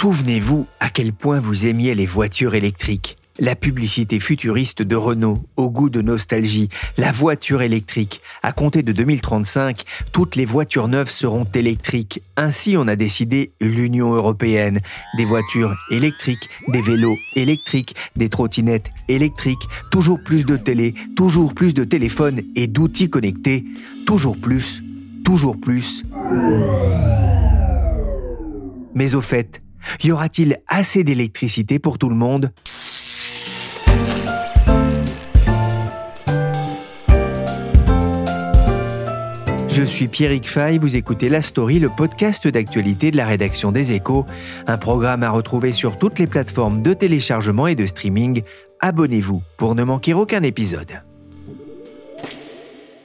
Souvenez-vous à quel point vous aimiez les voitures électriques. La publicité futuriste de Renault, au goût de nostalgie, la voiture électrique. À compter de 2035, toutes les voitures neuves seront électriques. Ainsi, on a décidé l'Union européenne. Des voitures électriques, des vélos électriques, des trottinettes électriques, toujours plus de télé, toujours plus de téléphones et d'outils connectés, toujours plus, toujours plus. Mais au fait, y aura-t-il assez d'électricité pour tout le monde? Je suis Pierrick Fay, vous écoutez La Story, le podcast d'actualité de la rédaction des Échos, un programme à retrouver sur toutes les plateformes de téléchargement et de streaming. Abonnez-vous pour ne manquer aucun épisode.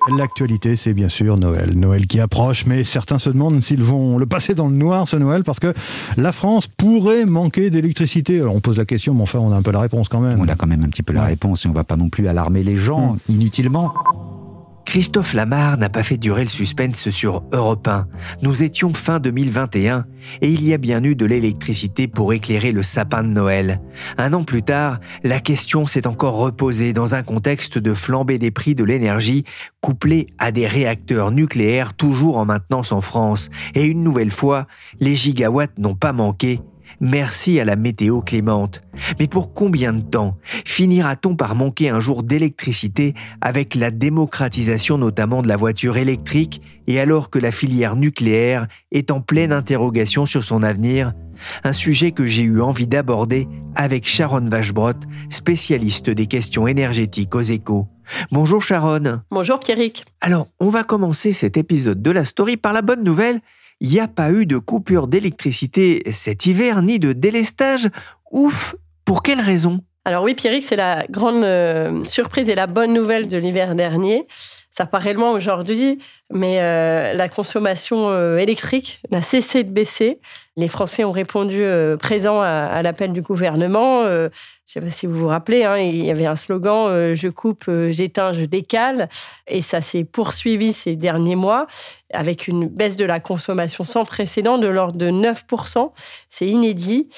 L'actualité, c'est bien sûr Noël. Noël qui approche, mais certains se demandent s'ils vont le passer dans le noir, ce Noël, parce que la France pourrait manquer d'électricité. Alors on pose la question, mais enfin, on a un peu la réponse quand même. On a quand même un petit peu la réponse et on va pas non plus alarmer les gens Hmm. inutilement. Christophe Lamar n'a pas fait durer le suspense sur Europe 1. Nous étions fin 2021 et il y a bien eu de l'électricité pour éclairer le sapin de Noël. Un an plus tard, la question s'est encore reposée dans un contexte de flambée des prix de l'énergie couplé à des réacteurs nucléaires toujours en maintenance en France. Et une nouvelle fois, les gigawatts n'ont pas manqué. Merci à la météo clémente. Mais pour combien de temps finira-t-on par manquer un jour d'électricité avec la démocratisation notamment de la voiture électrique et alors que la filière nucléaire est en pleine interrogation sur son avenir? Un sujet que j'ai eu envie d'aborder avec Sharon Vachebrot, spécialiste des questions énergétiques aux échos. Bonjour Sharon. Bonjour Pierrick. Alors, on va commencer cet épisode de la story par la bonne nouvelle. Il n'y a pas eu de coupure d'électricité cet hiver, ni de délestage. Ouf Pour quelle raison? Alors oui Pierrick, c'est la grande euh, surprise et la bonne nouvelle de l'hiver dernier. Ça paraît loin aujourd'hui, mais euh, la consommation euh, électrique n'a cessé de baisser. Les Français ont répondu euh, présents à, l'appel du gouvernement. Euh, je ne sais pas si vous vous rappelez, hein, il y avait un slogan euh, Je coupe, j'éteins, je décale ». Et ça s'est poursuivi ces derniers mois avec une baisse de la consommation sans précédent de l'ordre de 9%. C'est inédit.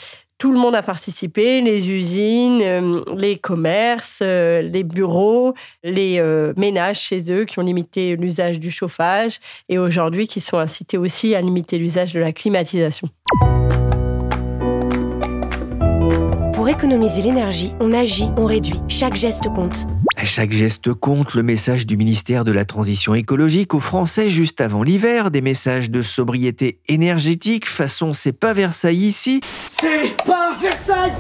Tout le monde a participé, les usines, euh, les commerces, euh, les bureaux, les euh, ménages chez eux qui ont limité l'usage du chauffage et aujourd'hui qui sont incités aussi à limiter l'usage de la climatisation. Pour économiser l'énergie, on agit, on réduit. Chaque geste compte. À chaque geste compte le message du ministère de la Transition écologique aux Français juste avant l'hiver, des messages de sobriété énergétique façon c'est pas Versailles ici. C'est pas Versailles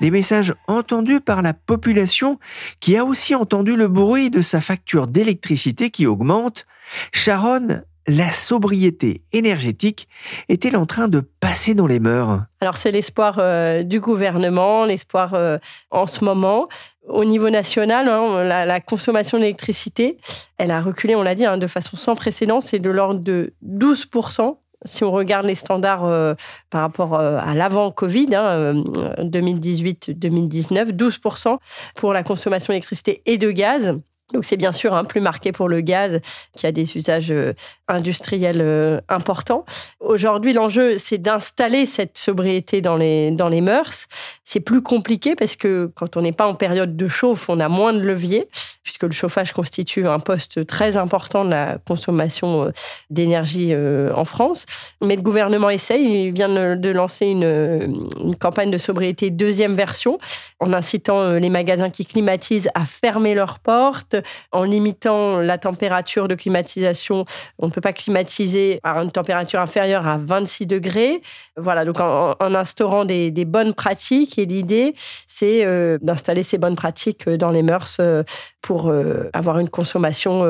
Des messages entendus par la population qui a aussi entendu le bruit de sa facture d'électricité qui augmente. Sharon, la sobriété énergétique est-elle en train de passer dans les mœurs? Alors c'est l'espoir euh, du gouvernement, l'espoir euh, en ce moment. Au niveau national, hein, la, consommation d'électricité, elle a reculé, on l'a dit, hein, de façon sans précédent, c'est de l'ordre de 12%. Si on regarde les standards euh, par rapport à l'avant-Covid, hein, euh, 2018-2019, 12% pour la consommation d'électricité et de gaz. Donc c'est bien sûr hein, plus marqué pour le gaz qui a des usages industriels euh, importants. Aujourd'hui, l'enjeu, c'est d'installer cette sobriété dans les, dans les mœurs. C'est plus compliqué parce que quand on n'est pas en période de chauffe, on a moins de levier, puisque le chauffage constitue un poste très important de la consommation euh, d'énergie euh, en France. Mais le gouvernement essaye, il vient de, lancer une, campagne de sobriété deuxième version, en incitant les magasins qui climatisent à fermer leurs portes, en limitant la température de climatisation, peut pas climatiser à une température inférieure à 26 degrés. Voilà, donc en, instaurant des, bonnes pratiques. Et l'idée, c'est euh, d'installer ces bonnes pratiques dans les mœurs euh, pour euh, avoir une consommation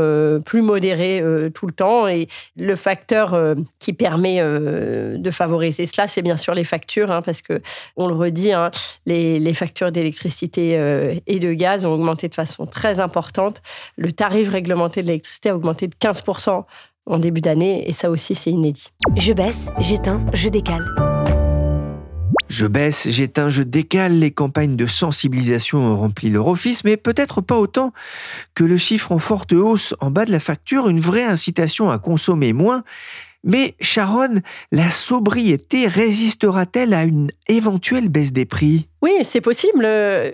plus modérée tout le temps. Et le facteur qui permet de favoriser cela, c'est bien sûr les factures, hein, parce que on le redit, hein, les, factures d'électricité et de gaz ont augmenté de façon très importante. Le tarif réglementé de l'électricité a augmenté de 15% en début d'année, et ça aussi, c'est inédit. Je baisse, j'éteins, je décale. Je baisse, j'éteins, je décale, les campagnes de sensibilisation ont rempli leur office, mais peut-être pas autant que le chiffre en forte hausse en bas de la facture, une vraie incitation à consommer moins mais Sharon, la sobriété résistera-t-elle à une éventuelle baisse des prix? Oui, c'est possible.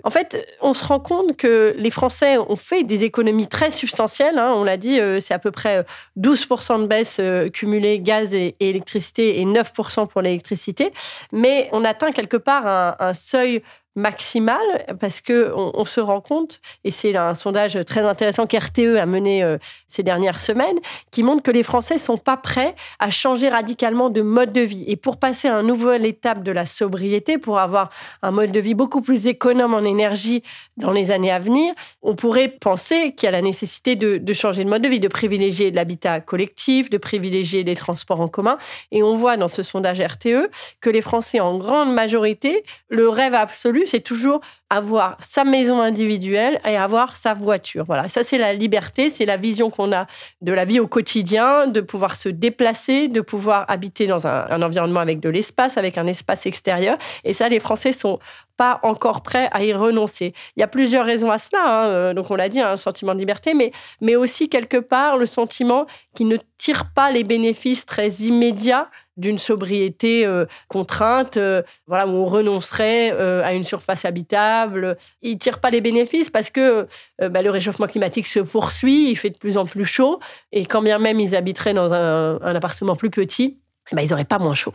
En fait, on se rend compte que les Français ont fait des économies très substantielles. Hein. On l'a dit, euh, c'est à peu près 12% de baisse euh, cumulée gaz et électricité et 9% pour l'électricité. Mais on atteint quelque part un seuil maximale parce que on, se rend compte, et c'est un sondage très intéressant qu'RTE a mené euh, ces dernières semaines, qui montre que les Français sont pas prêts à changer radicalement de mode de vie. Et pour passer à une nouvelle étape de la sobriété, pour avoir un mode de vie beaucoup plus économe en énergie dans les années à venir, on pourrait penser qu'il y a la nécessité de, de changer de mode de vie, de privilégier l'habitat collectif, de privilégier les transports en commun. Et on voit dans ce sondage RTE que les Français, en grande majorité, le rêve absolu c'est toujours avoir sa maison individuelle et avoir sa voiture. Voilà, ça c'est la liberté, c'est la vision qu'on a de la vie au quotidien, de pouvoir se déplacer, de pouvoir habiter dans un, environnement avec de l'espace, avec un espace extérieur. Et ça, les Français sont encore prêts à y renoncer. Il y a plusieurs raisons à cela. Hein. Euh, donc on l'a dit, un sentiment de liberté, mais, mais aussi quelque part le sentiment qui ne tire pas les bénéfices très immédiats d'une sobriété euh, contrainte, euh, voilà, où on renoncerait à une surface habitable. Ils ne tirent pas les bénéfices parce que bah, le réchauffement climatique se poursuit, il fait de plus en plus chaud, et quand bien même ils habiteraient dans un, appartement plus petit, bah, ils n'auraient pas moins chaud.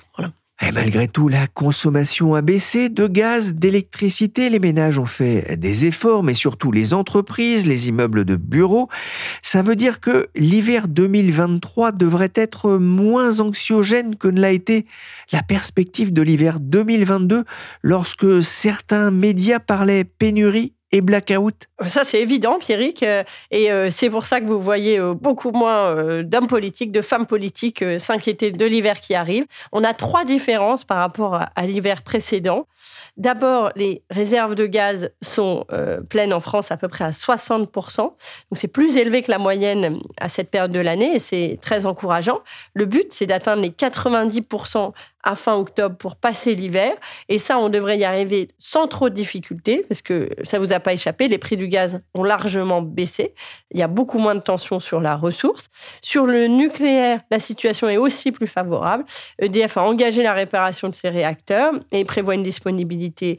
Et malgré tout, la consommation a baissé de gaz, d'électricité. Les ménages ont fait des efforts, mais surtout les entreprises, les immeubles de bureaux. Ça veut dire que l'hiver 2023 devrait être moins anxiogène que ne l'a été la perspective de l'hiver 2022 lorsque certains médias parlaient pénurie et blackout Ça, c'est évident, Pierrick. Euh, et euh, c'est pour ça que vous voyez euh, beaucoup moins d'hommes politiques, de femmes politiques s'inquiéter de l'hiver qui arrive. On a trois différences par rapport à l'hiver précédent. D'abord, les réserves de gaz sont pleines en France à peu près à 60%. Donc, c'est plus élevé que la moyenne à cette période de l'année et c'est très encourageant. Le but, c'est d'atteindre les 90% à fin octobre pour passer l'hiver. Et ça, on devrait y arriver sans trop de difficultés, parce que ça vous a pas échappé, les prix du gaz ont largement baissé. Il y a beaucoup moins de tension sur la ressource. Sur le nucléaire, la situation est aussi plus favorable. EDF a engagé la réparation de ses réacteurs et prévoit une disponibilité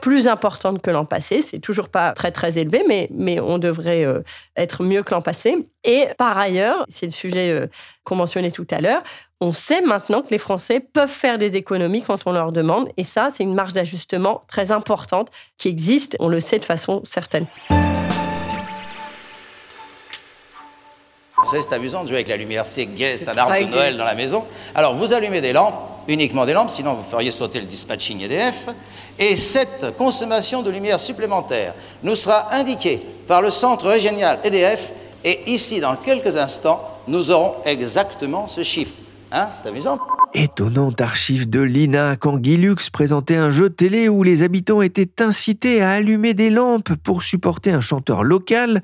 plus importante que l'an passé. C'est toujours pas très très élevé, mais, mais on devrait euh, être mieux que l'an passé. Et par ailleurs, c'est le sujet euh, qu'on mentionnait tout à l'heure, on sait maintenant que les Français peuvent faire des économies quand on leur demande. Et ça, c'est une marge d'ajustement très importante qui existe. On le sait de façon certaine. Vous savez, c'est amusant de jouer avec la lumière, c'est gai, c'est un arbre de Noël dans la maison. Alors, vous allumez des lampes, uniquement des lampes, sinon vous feriez sauter le dispatching EDF. Et cette consommation de lumière supplémentaire nous sera indiquée par le centre régional EDF. Et ici, dans quelques instants, nous aurons exactement ce chiffre. Hein C'est amusant. Étonnante archive de l'INA quand Guy présentait un jeu télé où les habitants étaient incités à allumer des lampes pour supporter un chanteur local.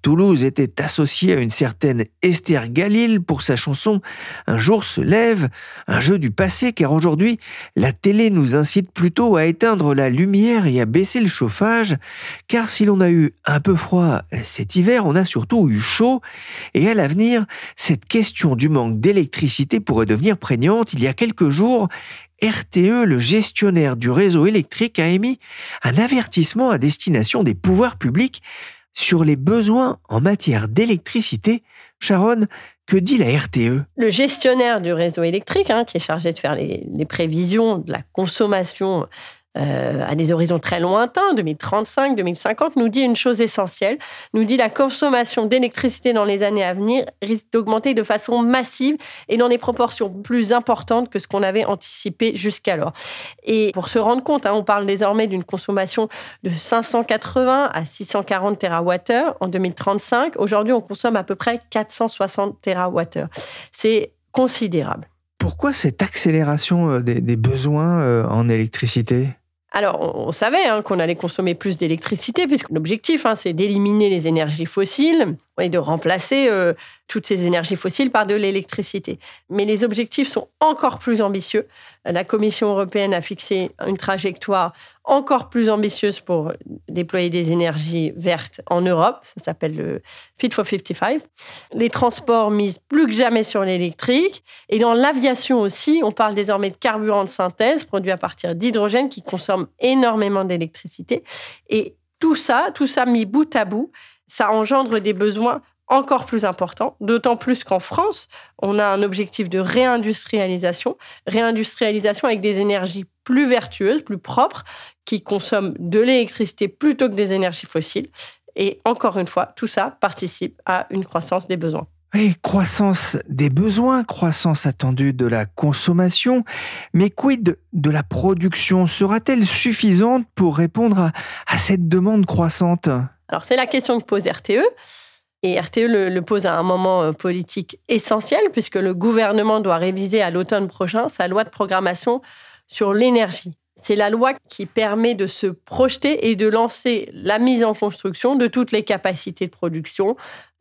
Toulouse était associée à une certaine Esther Galil pour sa chanson Un jour se lève, un jeu du passé car aujourd'hui la télé nous incite plutôt à éteindre la lumière et à baisser le chauffage. Car si l'on a eu un peu froid cet hiver, on a surtout eu chaud. Et à l'avenir, cette question du manque d'électricité pourrait devenir prégnante il y a quelques jours, RTE, le gestionnaire du réseau électrique, a émis un avertissement à destination des pouvoirs publics sur les besoins en matière d'électricité. Sharon, que dit la RTE Le gestionnaire du réseau électrique, hein, qui est chargé de faire les, prévisions de la consommation euh, à des horizons très lointains, 2035, 2050, nous dit une chose essentielle, nous dit la consommation d'électricité dans les années à venir risque d'augmenter de façon massive et dans des proportions plus importantes que ce qu'on avait anticipé jusqu'alors. Et pour se rendre compte, hein, on parle désormais d'une consommation de 580 à 640 TWh en 2035. Aujourd'hui, on consomme à peu près 460 TWh. C'est considérable. Pourquoi cette accélération euh, des, besoins euh, en électricité? Alors, on, savait hein, qu'on allait consommer plus d'électricité, puisque l'objectif, hein, c'est d'éliminer les énergies fossiles et de remplacer euh, toutes ces énergies fossiles par de l'électricité. Mais les objectifs sont encore plus ambitieux. La Commission européenne a fixé une trajectoire encore plus ambitieuse pour déployer des énergies vertes en Europe. Ça s'appelle le Fit for 55. Les transports misent plus que jamais sur l'électrique. Et dans l'aviation aussi, on parle désormais de carburant de synthèse produit à partir d'hydrogène qui consomme énormément d'électricité. Et tout ça, tout ça mis bout à bout, ça engendre des besoins encore plus importants, d'autant plus qu'en France, on a un objectif de réindustrialisation, réindustrialisation avec des énergies plus vertueuses, plus propres, qui consomment de l'électricité plutôt que des énergies fossiles. Et encore une fois, tout ça participe à une croissance des besoins. Oui, croissance des besoins, croissance attendue de la consommation, mais quid de la production? Sera-t-elle suffisante pour répondre à, à cette demande croissante? Alors, c'est la question que pose RTE. Et RTE le, pose à un moment euh, politique essentiel, puisque le gouvernement doit réviser à l'automne prochain sa loi de programmation sur l'énergie. C'est la loi qui permet de se projeter et de lancer la mise en construction de toutes les capacités de production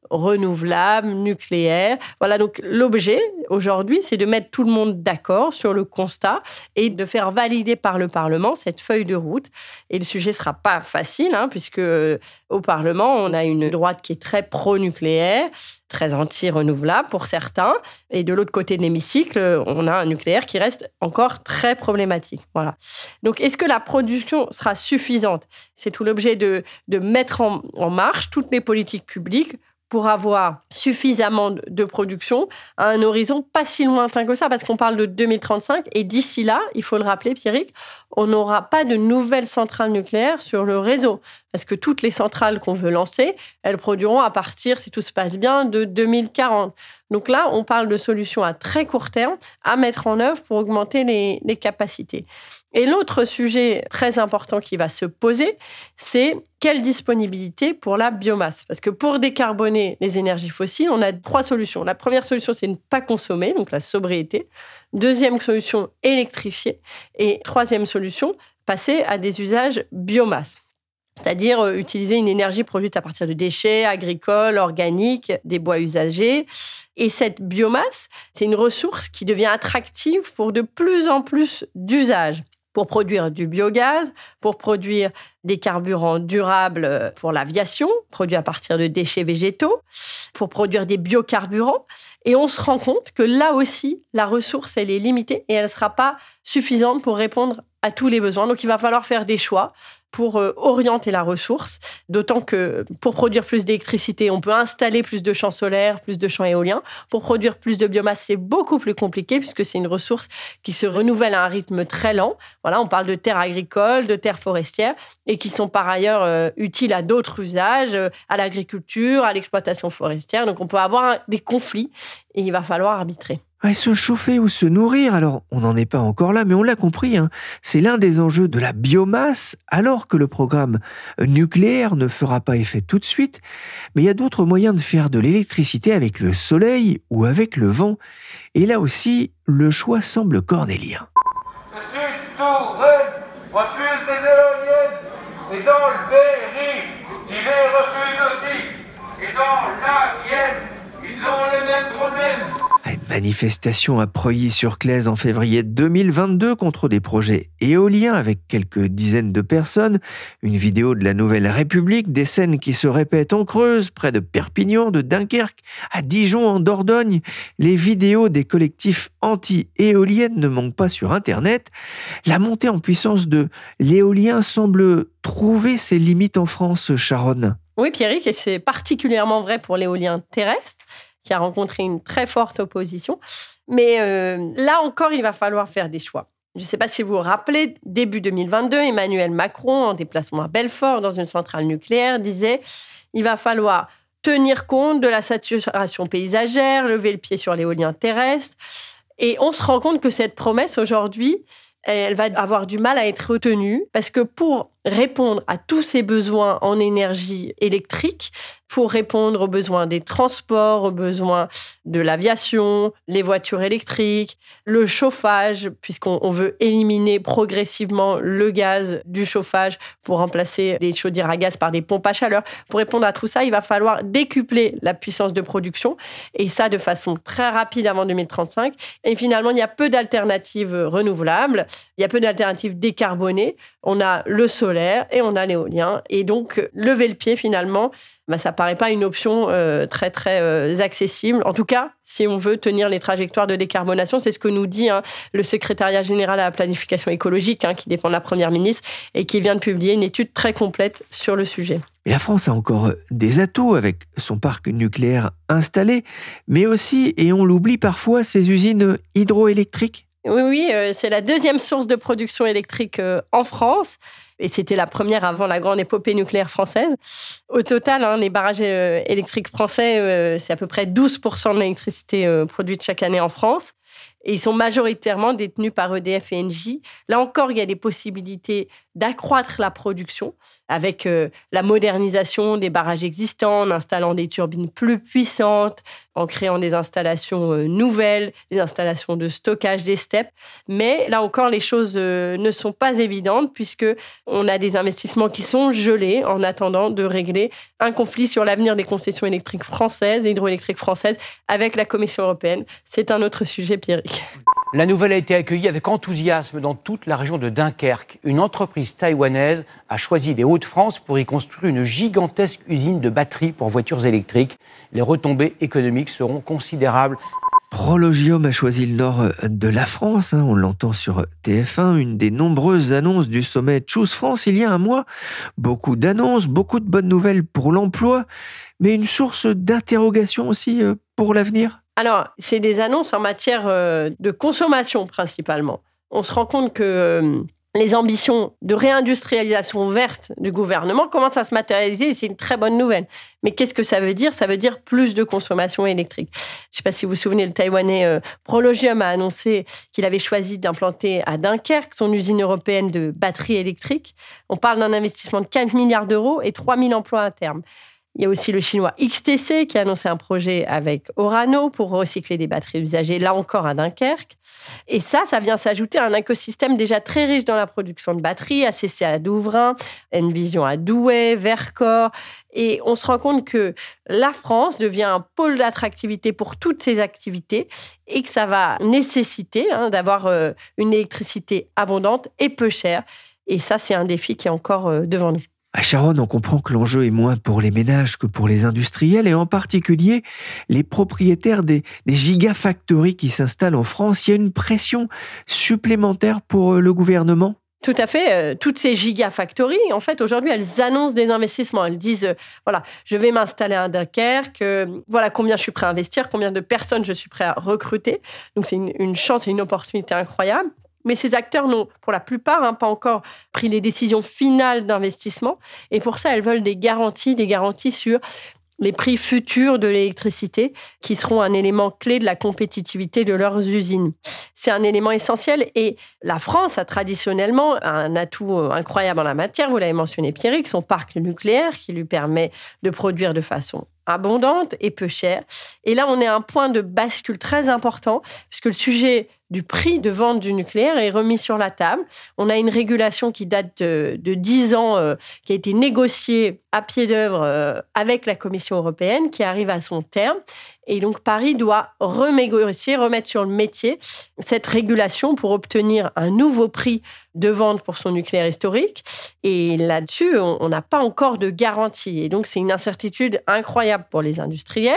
renouvelable, nucléaire. Voilà, donc l'objet aujourd'hui, c'est de mettre tout le monde d'accord sur le constat et de faire valider par le Parlement cette feuille de route. Et le sujet ne sera pas facile, hein, puisque euh, au Parlement, on a une droite qui est très pro-nucléaire, très anti-renouvelable pour certains. Et de l'autre côté de l'hémicycle, on a un nucléaire qui reste encore très problématique. Voilà. Donc, est-ce que la production sera suffisante? C'est tout l'objet de, de mettre en marche toutes les politiques publiques pour avoir suffisamment de production à un horizon pas si lointain que ça, parce qu'on parle de 2035, et d'ici là, il faut le rappeler, Pierrick, on n'aura pas de nouvelles centrales nucléaires sur le réseau, parce que toutes les centrales qu'on veut lancer, elles produiront à partir, si tout se passe bien, de 2040. Donc là, on parle de solutions à très court terme à mettre en œuvre pour augmenter les, les capacités. Et l'autre sujet très important qui va se poser, c'est quelle disponibilité pour la biomasse? Parce que pour décarboner les énergies fossiles, on a trois solutions. La première solution, c'est ne pas consommer, donc la sobriété. Deuxième solution, électrifier. Et troisième solution, passer à des usages biomasse c'est-à-dire euh, utiliser une énergie produite à partir de déchets agricoles, organiques, des bois usagés. Et cette biomasse, c'est une ressource qui devient attractive pour de plus en plus d'usages pour produire du biogaz, pour produire des carburants durables pour l'aviation, produits à partir de déchets végétaux, pour produire des biocarburants. Et on se rend compte que là aussi, la ressource, elle est limitée et elle ne sera pas suffisante pour répondre à tous les besoins. Donc il va falloir faire des choix pour euh, orienter la ressource, d'autant que pour produire plus d'électricité, on peut installer plus de champs solaires, plus de champs éoliens. Pour produire plus de biomasse, c'est beaucoup plus compliqué puisque c'est une ressource qui se renouvelle à un rythme très lent. Voilà, on parle de terres agricoles, de terres forestières et qui sont par ailleurs euh, utiles à d'autres usages, euh, à l'agriculture, à l'exploitation forestière. Donc on peut avoir des conflits et il va falloir arbitrer se chauffer ou se nourrir, alors on n'en est pas encore là, mais on l'a compris, hein. c'est l'un des enjeux de la biomasse, alors que le programme nucléaire ne fera pas effet tout de suite, mais il y a d'autres moyens de faire de l'électricité avec le soleil ou avec le vent, et là aussi, le choix semble cornélien. Je suis refuse des éoliennes, et dans le Berry, qui les refuse aussi, et dans la Vienne, ils ont les mêmes problèmes. Manifestation à Preuilly-sur-Claise en février 2022 contre des projets éoliens avec quelques dizaines de personnes. Une vidéo de la Nouvelle République, des scènes qui se répètent en Creuse, près de Perpignan, de Dunkerque, à Dijon, en Dordogne. Les vidéos des collectifs anti-éoliennes ne manquent pas sur Internet. La montée en puissance de l'éolien semble trouver ses limites en France, Sharon. Oui, Pierrick, et c'est particulièrement vrai pour l'éolien terrestre qui a rencontré une très forte opposition. Mais euh, là encore, il va falloir faire des choix. Je ne sais pas si vous vous rappelez, début 2022, Emmanuel Macron, en déplacement à Belfort, dans une centrale nucléaire, disait il va falloir tenir compte de la saturation paysagère, lever le pied sur l'éolien terrestre. Et on se rend compte que cette promesse aujourd'hui, elle va avoir du mal à être retenue parce que pour répondre à tous ces besoins en énergie électrique, pour répondre aux besoins des transports, aux besoins de l'aviation, les voitures électriques, le chauffage, puisqu'on veut éliminer progressivement le gaz du chauffage pour remplacer les chaudières à gaz par des pompes à chaleur. Pour répondre à tout ça, il va falloir décupler la puissance de production, et ça de façon très rapide avant 2035. Et finalement, il y a peu d'alternatives renouvelables, il y a peu d'alternatives décarbonées. On a le solaire et on a l'éolien. Et donc, lever le pied finalement, bah, ça paraît pas une option euh, très très euh, accessible. En tout cas, si on veut tenir les trajectoires de décarbonation, c'est ce que nous dit hein, le secrétariat général à la planification écologique, hein, qui dépend de la première ministre et qui vient de publier une étude très complète sur le sujet. Et la France a encore des atouts avec son parc nucléaire installé, mais aussi, et on l'oublie parfois, ses usines hydroélectriques. Oui, oui, euh, c'est la deuxième source de production électrique en France et c'était la première avant la grande épopée nucléaire française. Au total, hein, les barrages euh, électriques français, euh, c'est à peu près 12% de l'électricité euh, produite chaque année en France. Et ils sont majoritairement détenus par EDF et Engie. Là encore, il y a des possibilités d'accroître la production avec euh, la modernisation des barrages existants, en installant des turbines plus puissantes, en créant des installations euh, nouvelles, des installations de stockage des steppes. Mais là encore, les choses euh, ne sont pas évidentes puisque on a des investissements qui sont gelés en attendant de régler un conflit sur l'avenir des concessions électriques françaises et hydroélectriques françaises avec la Commission européenne. C'est un autre sujet, Pierrick. La nouvelle a été accueillie avec enthousiasme dans toute la région de Dunkerque. Une entreprise taïwanaise a choisi les Hauts-de-France pour y construire une gigantesque usine de batteries pour voitures électriques. Les retombées économiques seront considérables. Prologium a choisi le nord de la France, hein, on l'entend sur TF1, une des nombreuses annonces du sommet Choose France il y a un mois. Beaucoup d'annonces, beaucoup de bonnes nouvelles pour l'emploi, mais une source d'interrogation aussi euh, pour l'avenir. Alors, c'est des annonces en matière euh, de consommation principalement. On se rend compte que euh, les ambitions de réindustrialisation verte du gouvernement commencent à se matérialiser et c'est une très bonne nouvelle. Mais qu'est-ce que ça veut dire? Ça veut dire plus de consommation électrique. Je ne sais pas si vous vous souvenez, le Taïwanais euh, Prologium a annoncé qu'il avait choisi d'implanter à Dunkerque son usine européenne de batteries électriques. On parle d'un investissement de 4 milliards d'euros et 3 000 emplois à terme. Il y a aussi le chinois XTC qui a annoncé un projet avec Orano pour recycler des batteries usagées, là encore à Dunkerque. Et ça, ça vient s'ajouter à un écosystème déjà très riche dans la production de batteries, ACC à Douvrin, Envision à Douai, Vercors. Et on se rend compte que la France devient un pôle d'attractivité pour toutes ces activités et que ça va nécessiter hein, d'avoir euh, une électricité abondante et peu chère. Et ça, c'est un défi qui est encore euh, devant nous. À Charonne, on comprend que l'enjeu est moins pour les ménages que pour les industriels et en particulier les propriétaires des, gigafactories qui s'installent en France. Il y a une pression supplémentaire pour euh, le gouvernement? Tout à fait. Euh, toutes ces gigafactories, en fait, aujourd'hui, elles annoncent des investissements. Elles disent, euh, voilà, je vais m'installer à Dunkerque, voilà combien je suis prêt à investir, combien de personnes je suis prêt à recruter. Donc, c'est une chance et une opportunité incroyable. Mais ces acteurs n'ont, pour la plupart, hein, pas encore pris les décisions finales d'investissement. Et pour ça, elles veulent des garanties, des garanties sur les prix futurs de l'électricité, qui seront un élément clé de la compétitivité de leurs usines. C'est un élément essentiel et la France a traditionnellement un atout euh, incroyable en la matière. Vous l'avez mentionné, Pierrick, son parc nucléaire qui lui permet de produire de façon abondante et peu chère. Et là, on est à un point de bascule très important, puisque le sujet du prix de vente du nucléaire est remis sur la table. On a une régulation qui date de, de 10 ans, euh, qui a été négociée à pied d'œuvre euh, avec la Commission européenne, qui arrive à son terme. Et donc Paris doit remettre sur le métier cette régulation pour obtenir un nouveau prix de vente pour son nucléaire historique. Et là-dessus, on n'a pas encore de garantie. Et donc c'est une incertitude incroyable pour les industriels.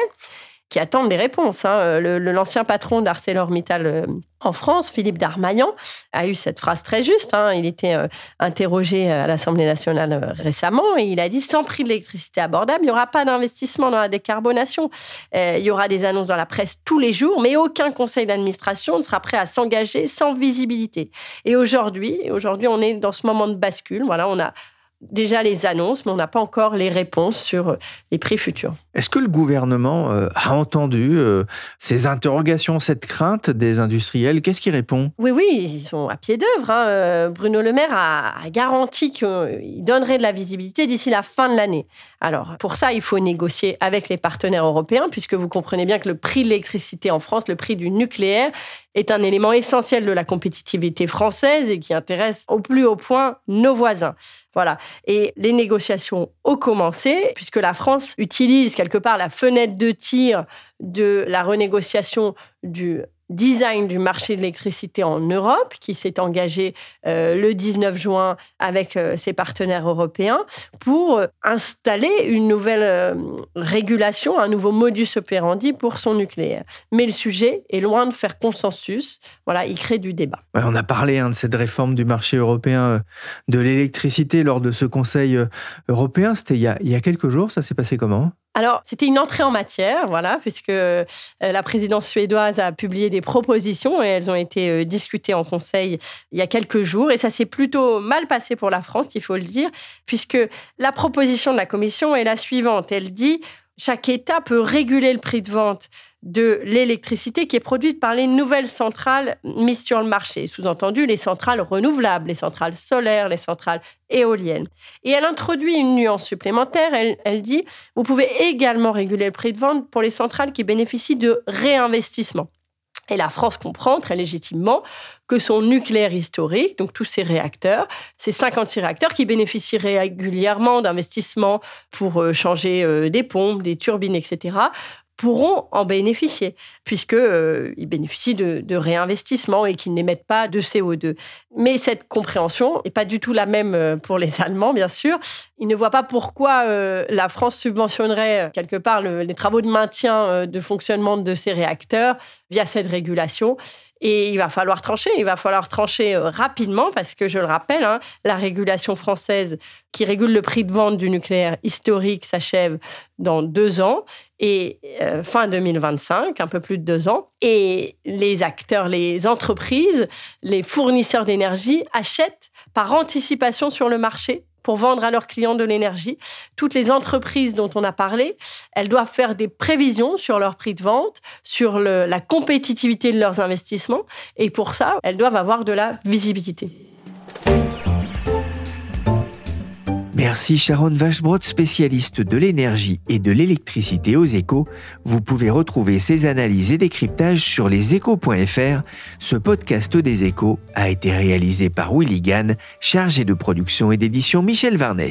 Qui attendent des réponses. Hein. L'ancien patron d'ArcelorMittal en France, Philippe Darmaillan, a eu cette phrase très juste. Hein. Il était euh, interrogé à l'Assemblée nationale euh, récemment et il a dit sans prix de l'électricité abordable, il n'y aura pas d'investissement dans la décarbonation. Euh, il y aura des annonces dans la presse tous les jours, mais aucun conseil d'administration ne sera prêt à s'engager sans visibilité. Et aujourd'hui, aujourd'hui, on est dans ce moment de bascule. Voilà, on a déjà les annonces, mais on n'a pas encore les réponses sur euh, les prix futurs. Est-ce que le gouvernement euh, a entendu euh, ces interrogations, cette crainte des industriels? Qu'est-ce qu'il répond? Oui, oui, ils sont à pied d'œuvre. Hein. Bruno Le Maire a, garanti qu'il donnerait de la visibilité d'ici la fin de l'année. Alors, pour ça, il faut négocier avec les partenaires européens, puisque vous comprenez bien que le prix de l'électricité en France, le prix du nucléaire, est un élément essentiel de la compétitivité française et qui intéresse au plus haut point nos voisins. Voilà. Et les négociations ont commencé, puisque la France utilise quelque part la fenêtre de tir de la renégociation du design du marché de l'électricité en Europe, qui s'est engagé euh, le 19 juin avec euh, ses partenaires européens pour installer une nouvelle euh, régulation, un nouveau modus operandi pour son nucléaire. Mais le sujet est loin de faire consensus. Voilà, il crée du débat. on a parlé hein, de cette réforme du marché européen de l'électricité lors de ce Conseil européen. C'était il, y a quelques jours. Ça s'est passé comment? Alors, c'était une entrée en matière, voilà, puisque euh, la présidence suédoise a publié des propositions et elles ont été euh, discutées en Conseil il y a quelques jours. Et ça s'est plutôt mal passé pour la France, il faut le dire, puisque la proposition de la Commission est la suivante. Elle dit chaque État peut réguler le prix de vente de l'électricité qui est produite par les nouvelles centrales mises sur le marché, sous-entendu les centrales renouvelables, les centrales solaires, les centrales éoliennes. Et elle introduit une nuance supplémentaire, elle, elle dit, vous pouvez également réguler le prix de vente pour les centrales qui bénéficient de réinvestissement. Et la France comprend très légitimement que son nucléaire historique, donc tous ces réacteurs, ces 56 réacteurs qui bénéficient régulièrement d'investissements pour euh, changer euh, des pompes, des turbines, etc., pourront en bénéficier, puisqu'ils euh, bénéficient de, de réinvestissements et qu'ils n'émettent pas de CO2. Mais cette compréhension n'est pas du tout la même euh, pour les Allemands, bien sûr. Ils ne voient pas pourquoi euh, la France subventionnerait quelque part les travaux de maintien de fonctionnement de ces réacteurs via cette régulation. Et il va falloir trancher, il va falloir trancher euh, rapidement parce que, je le rappelle, hein, la régulation française qui régule le prix de vente du nucléaire historique s'achève dans deux ans et euh, fin 2025, un peu plus de deux ans. Et les acteurs, les entreprises, les fournisseurs d'énergie achètent par anticipation sur le marché pour vendre à leurs clients de l'énergie. Toutes les entreprises dont on a parlé, elles doivent faire des prévisions sur leur prix de vente, sur la compétitivité de leurs investissements. Et pour ça, elles doivent avoir de la visibilité. Merci Sharon Vachebrot, spécialiste de l'énergie et de l'électricité aux échos. Vous pouvez retrouver ces analyses et décryptages sur leséchos.fr. Ce podcast des échos a été réalisé par Willy Gann, chargé de production et d'édition Michel Varnet.